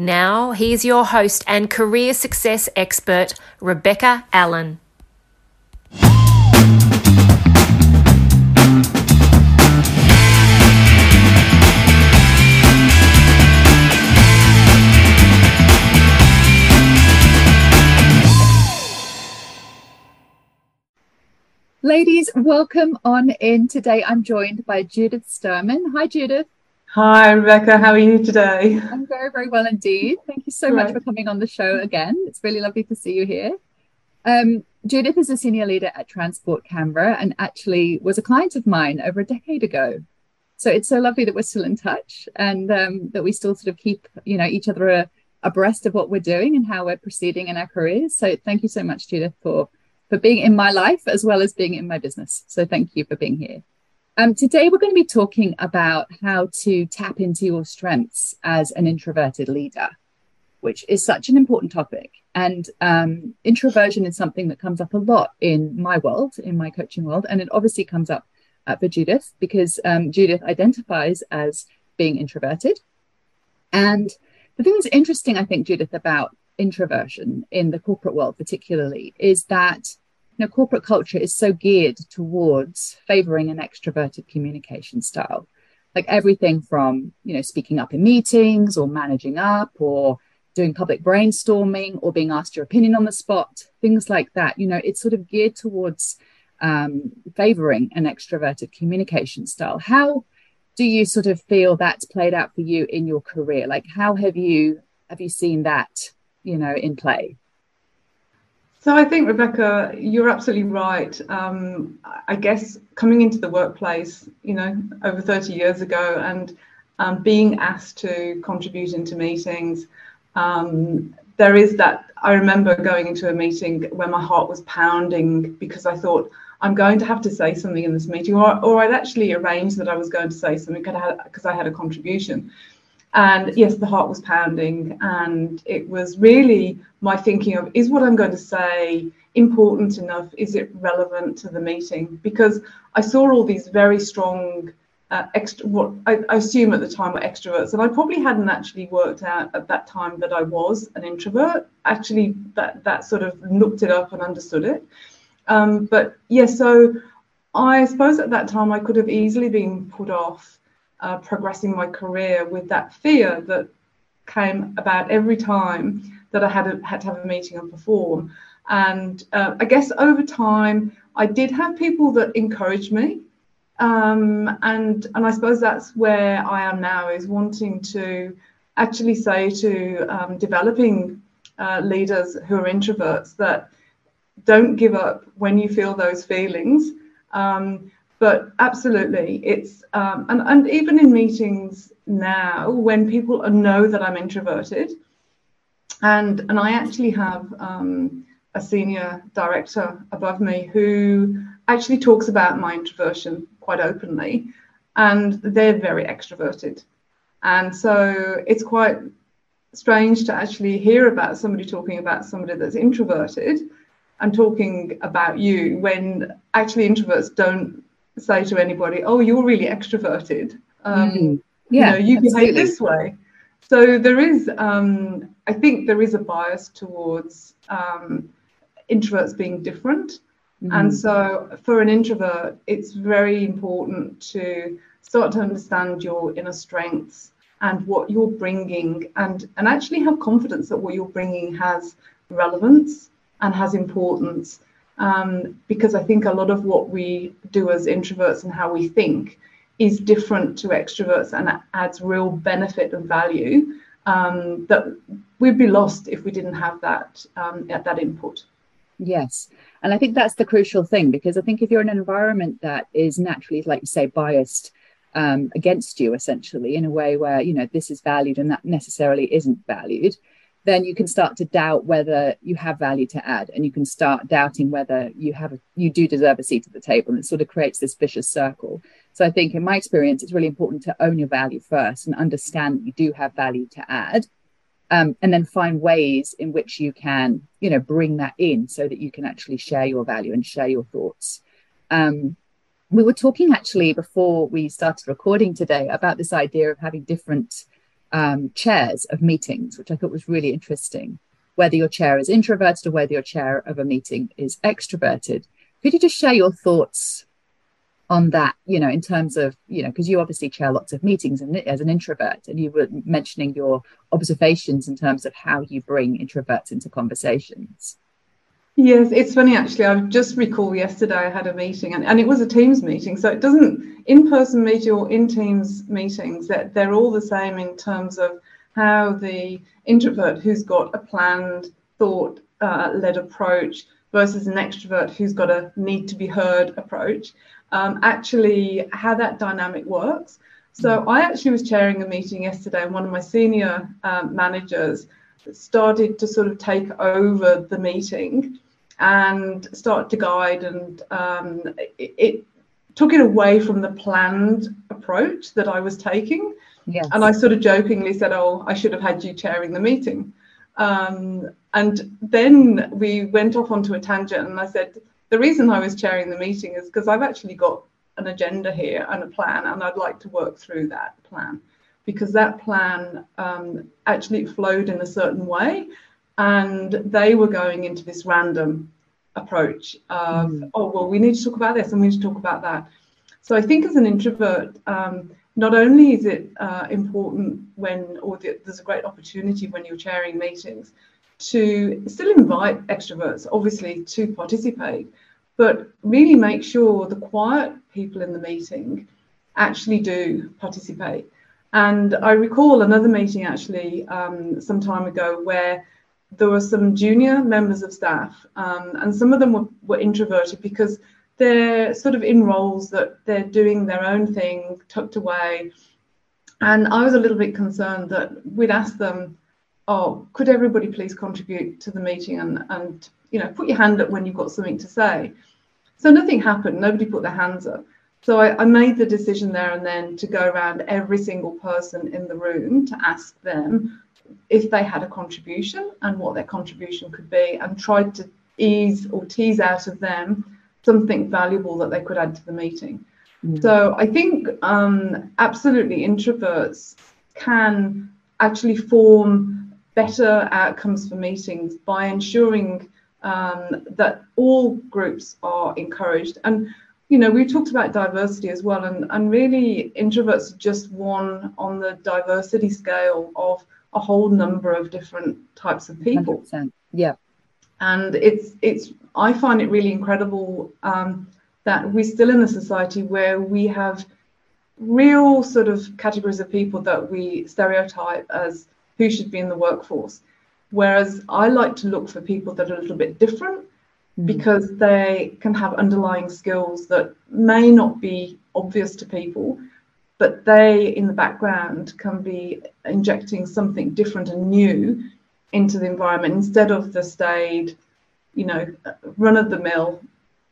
Now, here's your host and career success expert, Rebecca Allen. Ladies, welcome on in. Today I'm joined by Judith Sturman. Hi, Judith. Hi, Rebecca. How are you today? I'm very, very well indeed. Thank you so much for coming on the show again. It's really lovely to see you here. Um, Judith is a senior leader at Transport Canberra and actually was a client of mine over a decade ago. So it's so lovely that we're still in touch and um, that we still sort of keep, you know, each other abreast of what we're doing and how we're proceeding in our careers. So thank you so much, Judith, for for being in my life as well as being in my business. So thank you for being here. Um, today, we're going to be talking about how to tap into your strengths as an introverted leader, which is such an important topic. And um, introversion is something that comes up a lot in my world, in my coaching world. And it obviously comes up uh, for Judith because um, Judith identifies as being introverted. And the thing that's interesting, I think, Judith, about introversion in the corporate world, particularly, is that you know, corporate culture is so geared towards favoring an extroverted communication style. Like everything from, you know, speaking up in meetings or managing up or doing public brainstorming or being asked your opinion on the spot, things like that. You know, it's sort of geared towards um, favoring an extroverted communication style. How do you sort of feel that's played out for you in your career? Like, how have you have you seen that you know in play so I think Rebecca, you're absolutely right. Um, I guess coming into the workplace, you know, over 30 years ago, and um, being asked to contribute into meetings, um, there is that. I remember going into a meeting where my heart was pounding because I thought I'm going to have to say something in this meeting, or, or I'd actually arranged that I was going to say something because I had a contribution. And yes, the heart was pounding. And it was really my thinking of is what I'm going to say important enough? Is it relevant to the meeting? Because I saw all these very strong. Uh, extra, what I, I, assume at the time were extroverts, and I probably hadn't actually worked out at that time that I was an introvert. Actually, that that sort of looked it up and understood it. Um, but yeah, so I suppose at that time I could have easily been put off uh, progressing my career with that fear that came about every time that I had, a, had to have a meeting and perform. And uh, I guess over time, I did have people that encouraged me. Um, and, and I suppose that's where I am now is wanting to actually say to um, developing uh, leaders who are introverts that don't give up when you feel those feelings. Um, but absolutely it's um, and, and even in meetings now when people know that i'm introverted and and i actually have um, a senior director above me who actually talks about my introversion quite openly and they're very extroverted. And so it's quite strange to actually hear about somebody talking about somebody that's introverted and talking about you when actually introverts don't say to anybody, "Oh, you're really extroverted. Um, mm. Yeah, you, know, you behave this way." So there is, um, I think, there is a bias towards um, introverts being different, mm. and so for an introvert, it's very important to start to understand your inner strengths and what you're bringing, and and actually have confidence that what you're bringing has relevance and has importance um, because I think a lot of what we do as introverts and how we think is different to extroverts and adds real benefit and value um, that we'd be lost if we didn't have that um, that input. Yes, and I think that's the crucial thing because I think if you're in an environment that is naturally, like you say, biased um, against you, essentially in a way where you know this is valued and that necessarily isn't valued, then you can start to doubt whether you have value to add and you can start doubting whether you have a, you do deserve a seat at the table and it sort of creates this vicious circle. So i think in my experience it's really important to own your value first and understand that you do have value to add um, and then find ways in which you can you know bring that in so that you can actually share your value and share your thoughts. Um, we were talking actually before we started recording today about this idea of having different um, chairs of meetings, which I thought was really interesting. Whether your chair is introverted or whether your chair of a meeting is extroverted. Could you just share your thoughts on that, you know, in terms of, you know, because you obviously chair lots of meetings and as an introvert, and you were mentioning your observations in terms of how you bring introverts into conversations. Yes, it's funny actually. I just recall yesterday I had a meeting and, and it was a Teams meeting. So it doesn't in-person meeting or in Teams meetings that they're all the same in terms of how the introvert who's got a planned thought uh, led approach versus an extrovert who's got a need to be heard approach, um, actually how that dynamic works. So I actually was chairing a meeting yesterday and one of my senior um, managers started to sort of take over the meeting and start to guide and um, it, it, took it away from the planned approach that I was taking. Yes. And I sort of jokingly said, Oh, I should have had you chairing the meeting. Um, and then we went off onto a tangent, and I said, The reason I was chairing the meeting is because I've actually got an agenda here and a plan, and I'd like to work through that plan because that plan um, actually flowed in a certain way and they were going into this random approach of mm. oh well we need to talk about this and we need to talk about that so i think as an introvert um, not only is it uh, important when or the, there's a great opportunity when you're chairing meetings to still invite extroverts obviously to participate but really make sure the quiet people in the meeting actually do participate and i recall another meeting actually um, some time ago where there were some junior members of staff, um, and some of them were, were introverted because they're sort of in roles that they're doing their own thing, tucked away. And I was a little bit concerned that we'd ask them, "Oh, could everybody please contribute to the meeting and and you know put your hand up when you've got something to say?" So nothing happened. Nobody put their hands up. So I, I made the decision there and then to go around every single person in the room to ask them if they had a contribution and what their contribution could be, and tried to ease or tease out of them something valuable that they could add to the meeting. Mm. So I think um, absolutely introverts can actually form better outcomes for meetings by ensuring um, that all groups are encouraged. And you know, we talked about diversity as well, and, and really introverts are just one on the diversity scale of a whole number of different types of people. 100%. Yeah. And it's it's I find it really incredible um, that we're still in a society where we have real sort of categories of people that we stereotype as who should be in the workforce. Whereas I like to look for people that are a little bit different mm. because they can have underlying skills that may not be obvious to people, but they in the background can be injecting something different and new into the environment instead of the staid, you know, run of the mill,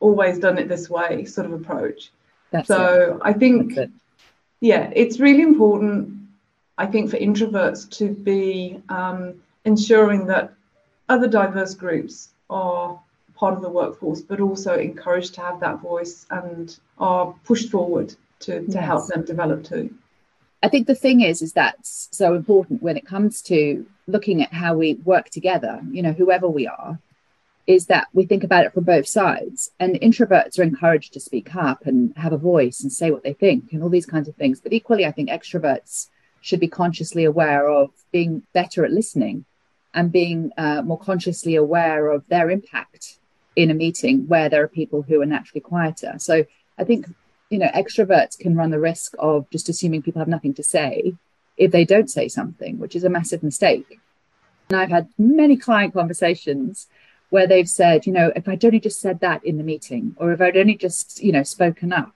always done it this way sort of approach. That's so it. I think, yeah, it's really important, I think, for introverts to be um, ensuring that other diverse groups are part of the workforce, but also encouraged to have that voice and are pushed forward to, to yes. help them develop too. I think the thing is, is that's so important when it comes to looking at how we work together, you know, whoever we are, is that we think about it from both sides. And introverts are encouraged to speak up and have a voice and say what they think and all these kinds of things. But equally, I think extroverts should be consciously aware of being better at listening and being uh, more consciously aware of their impact in a meeting where there are people who are naturally quieter. So I think you know, extroverts can run the risk of just assuming people have nothing to say if they don't say something, which is a massive mistake. And I've had many client conversations where they've said, you know, if I'd only just said that in the meeting, or if I'd only just, you know, spoken up,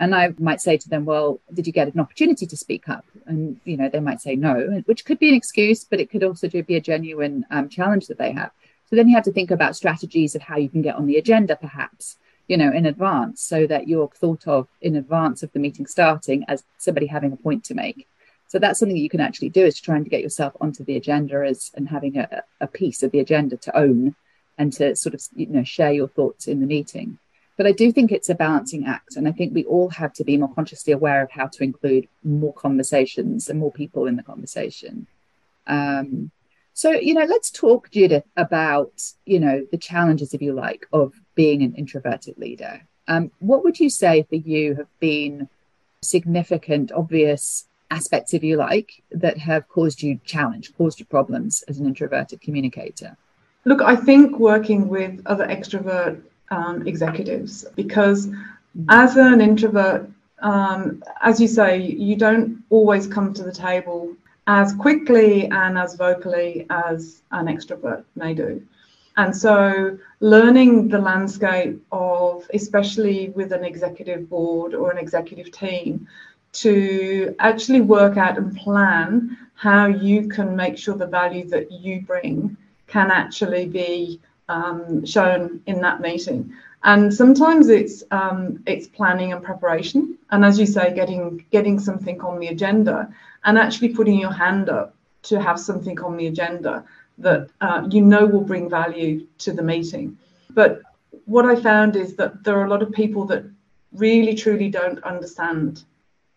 And I might say to them, Well, did you get an opportunity to speak up? And, you know, they might say no, which could be an excuse, but it could also be a genuine um, challenge that they have. So then you have to think about strategies of how you can get on the agenda, perhaps, you know, in advance, so that you're thought of in advance of the meeting starting as somebody having a point to make. So that's something that you can actually do is trying to get yourself onto the agenda as and having a, a piece of the agenda to own and to sort of you know share your thoughts in the meeting. But I do think it's a balancing act, and I think we all have to be more consciously aware of how to include more conversations and more people in the conversation. Um, so, you know, let's talk, Judith, about, you know, the challenges, if you like, of being an introverted leader. Um, what would you say for you have been significant, obvious aspects, if you like, that have caused you challenge, caused you problems as an introverted communicator? Look, I think working with other extrovert um, executives, because as an introvert, um, as you say, you don't always come to the table as quickly and as vocally as an extrovert may do. And so, learning the landscape of, especially with an executive board or an executive team, to actually work out and plan how you can make sure the value that you bring can actually be um, shown in that meeting. And sometimes it's um, it's planning and preparation, and as you say, getting getting something on the agenda and actually putting your hand up to have something on the agenda that uh, you know will bring value to the meeting. But what I found is that there are a lot of people that really truly don't understand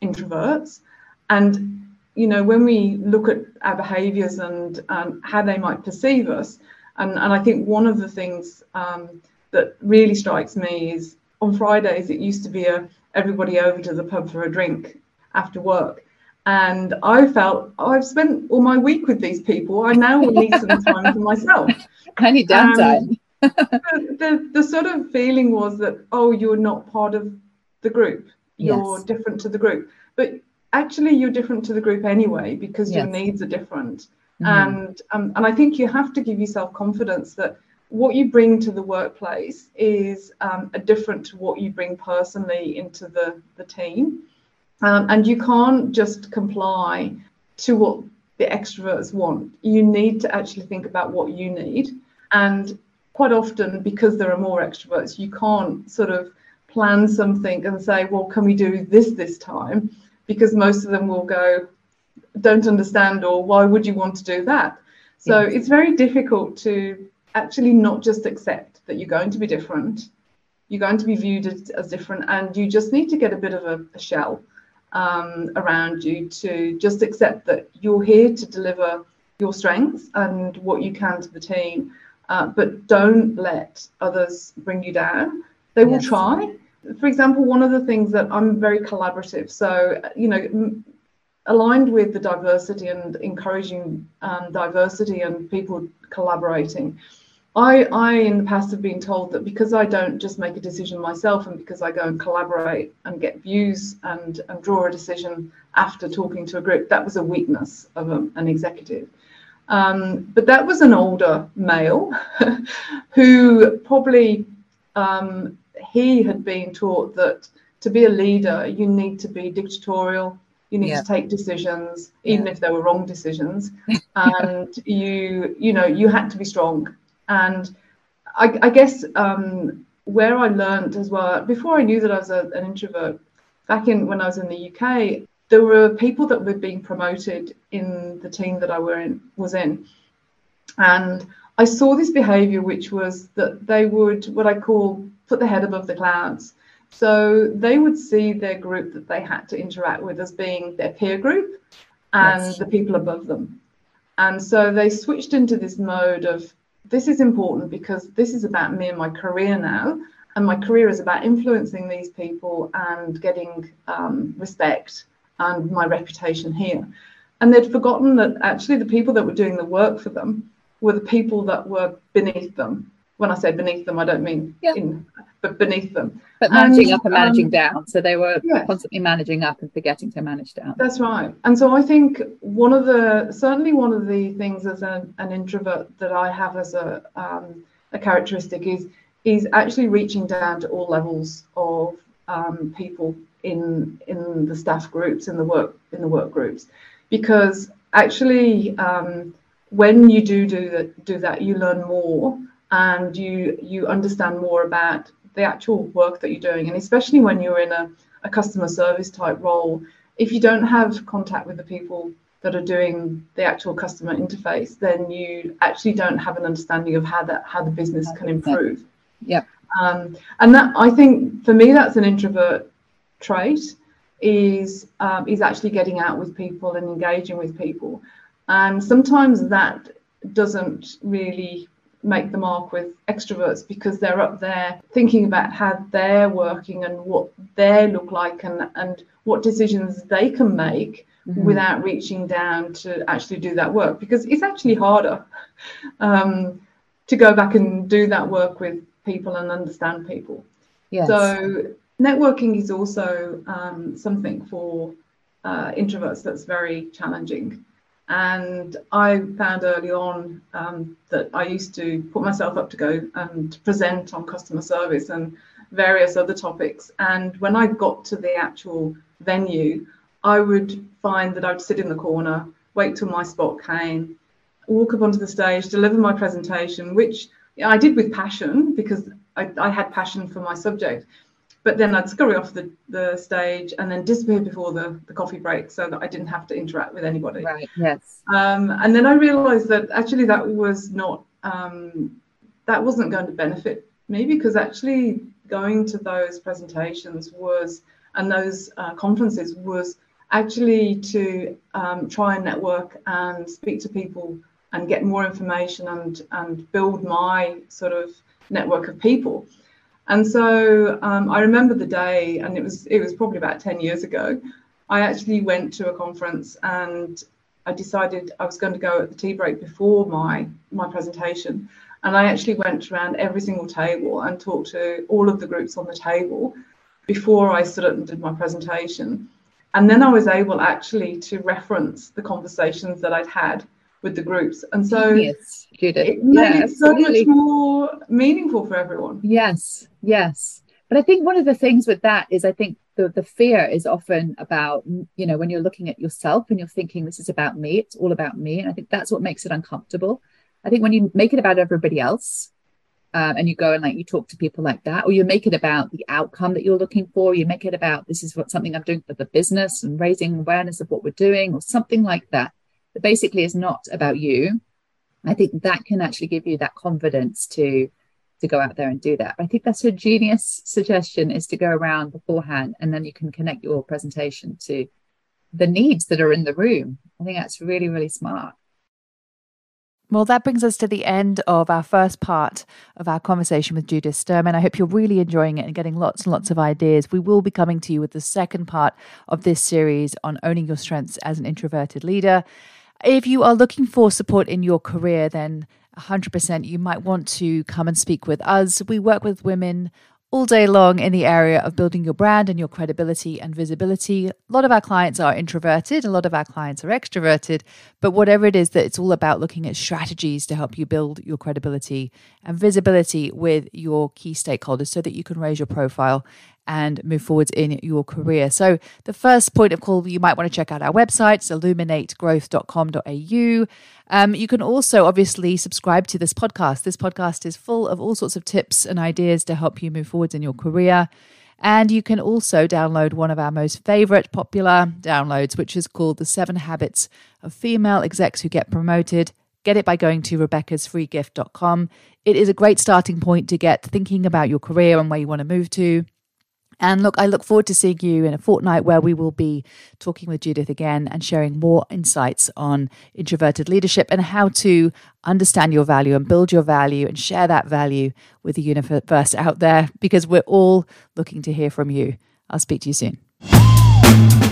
introverts. And, you know, when we look at our behaviors and how they might perceive us, and, and I think one of the things um, that really strikes me is on Fridays, it used to be a everybody over to the pub for a drink after work. And I felt oh, I've spent all my week with these people. I now need some time for myself. I need downtime. the, the, the sort of feeling was that, oh, you're not part of the group. You're yes. different to the group. But actually, you're different to the group anyway because yes. your needs are different. Mm-hmm. And um, and I think you have to give yourself confidence that what you bring to the workplace is um, different to what you bring personally into the, the team. Um, and you can't just comply to what the extroverts want. You need to actually think about what you need. And quite often, because there are more extroverts, you can't sort of plan something and say, well, can we do this this time? Because most of them will go, don't understand, or why would you want to do that? So yes. it's very difficult to actually not just accept that you're going to be different, you're going to be viewed as, as different, and you just need to get a bit of a, a shell um, around you to just accept that you're here to deliver your strengths and what you can to the team, uh, but don't let others bring you down. They will yes. try. For example, one of the things that I'm very collaborative. So, you know, aligned with the diversity and encouraging um, diversity and people collaborating. I, I in the past have been told that because I don't just make a decision myself and because I go and collaborate and get views and, and draw a decision after talking to a group, that was a weakness of a, an executive. Um, but that was an older male who probably um, he had been taught that to be a leader, you need to be dictatorial, you need yeah. to take decisions, even yeah. if they were wrong decisions, and you you know you had to be strong and I, I guess um, where I learned as well, before I knew that I was a, an introvert, back in when I was in the UK, there were people that were being promoted in the team that I were in was in. And I saw this behavior, which was that they would, what I call, put their head above the clouds. So they would see their group that they had to interact with as being their peer group and yes. the people above them. And so they switched into this mode of this is important because this is about me and my career now. And my career is about influencing these people and getting um, respect and my reputation here. And they'd forgotten that actually the people that were doing the work for them were the people that were beneath them when I say beneath them, I don't mean yeah. in, but beneath them. But managing and, up and managing um, down. So they were yes. constantly managing up and forgetting to manage down. That's right. And so I think one of the certainly one of the things as an, an introvert that I have as a um, a characteristic is is actually reaching down to all levels of um, people in in the staff groups in the work in the work groups because actually um, when you do do that do that you learn more and you you understand more about the actual work that you're doing. And especially when you're in a, a customer service type role if you don't have contact with the people that are doing the actual customer interface then you actually don't have an understanding of how that how the business can improve. Yeah. Um, and that I think for me that's an introvert trait is um, is actually getting out with people and engaging with people. And sometimes that doesn't really make the mark with extroverts because they're up there thinking about how they're working and what they look like and, and what decisions they can make mm-hmm. without reaching down to actually do that work because it's actually harder um, to go back and do that work with people and understand people. Yes. So networking is also um, something for uh, introverts that's very challenging. And I found early on um, that I used to put myself up to go and present on customer service and various other topics. And when I got to the actual venue, I would find that I would sit in the corner, wait till my spot came, walk up onto the stage, deliver my presentation, which I did with passion because I, I had passion for my subject but then I'd scurry off the, the stage and then disappear before the, the coffee break so that I didn't have to interact with anybody. Right, yes. Um, and then I realized that actually that was not, um, that wasn't going to benefit me because actually going to those presentations was, and those uh, conferences was actually to um, try and network and speak to people and get more information and, and build my sort of network of people. And so um, I remember the day, and it was it was probably about ten years ago. I actually went to a conference and I decided I was going to go at the tea break before my my presentation, and I actually went around every single table and talked to all of the groups on the table before I stood up and did my presentation. And then I was able actually to reference the conversations that I'd had with the groups. And so yes, Judith. it made yeah, it so much more meaningful for everyone. Yes, yes. But I think one of the things with that is I think the, the fear is often about, you know, when you're looking at yourself and you're thinking this is about me, it's all about me. And I think that's what makes it uncomfortable. I think when you make it about everybody else, um, and you go and like you talk to people like that, or you make it about the outcome that you're looking for. You make it about this is what something I'm doing for the business and raising awareness of what we're doing, or something like that that basically is not about you i think that can actually give you that confidence to to go out there and do that i think that's a genius suggestion is to go around beforehand and then you can connect your presentation to the needs that are in the room i think that's really really smart well, that brings us to the end of our first part of our conversation with Judith Sturman. I hope you're really enjoying it and getting lots and lots of ideas. We will be coming to you with the second part of this series on owning your strengths as an introverted leader. If you are looking for support in your career, then 100% you might want to come and speak with us. We work with women all day long in the area of building your brand and your credibility and visibility. A lot of our clients are introverted, a lot of our clients are extroverted, but whatever it is that it's all about looking at strategies to help you build your credibility and visibility with your key stakeholders so that you can raise your profile and move forwards in your career. So, the first point of call, you might want to check out our website, it's illuminategrowth.com.au. Um, you can also obviously subscribe to this podcast. This podcast is full of all sorts of tips and ideas to help you move forwards in your career. And you can also download one of our most favorite popular downloads, which is called The Seven Habits of Female Execs Who Get Promoted. Get it by going to rebeccasfreegift.com. It is a great starting point to get thinking about your career and where you want to move to. And look, I look forward to seeing you in a fortnight where we will be talking with Judith again and sharing more insights on introverted leadership and how to understand your value and build your value and share that value with the universe out there because we're all looking to hear from you. I'll speak to you soon.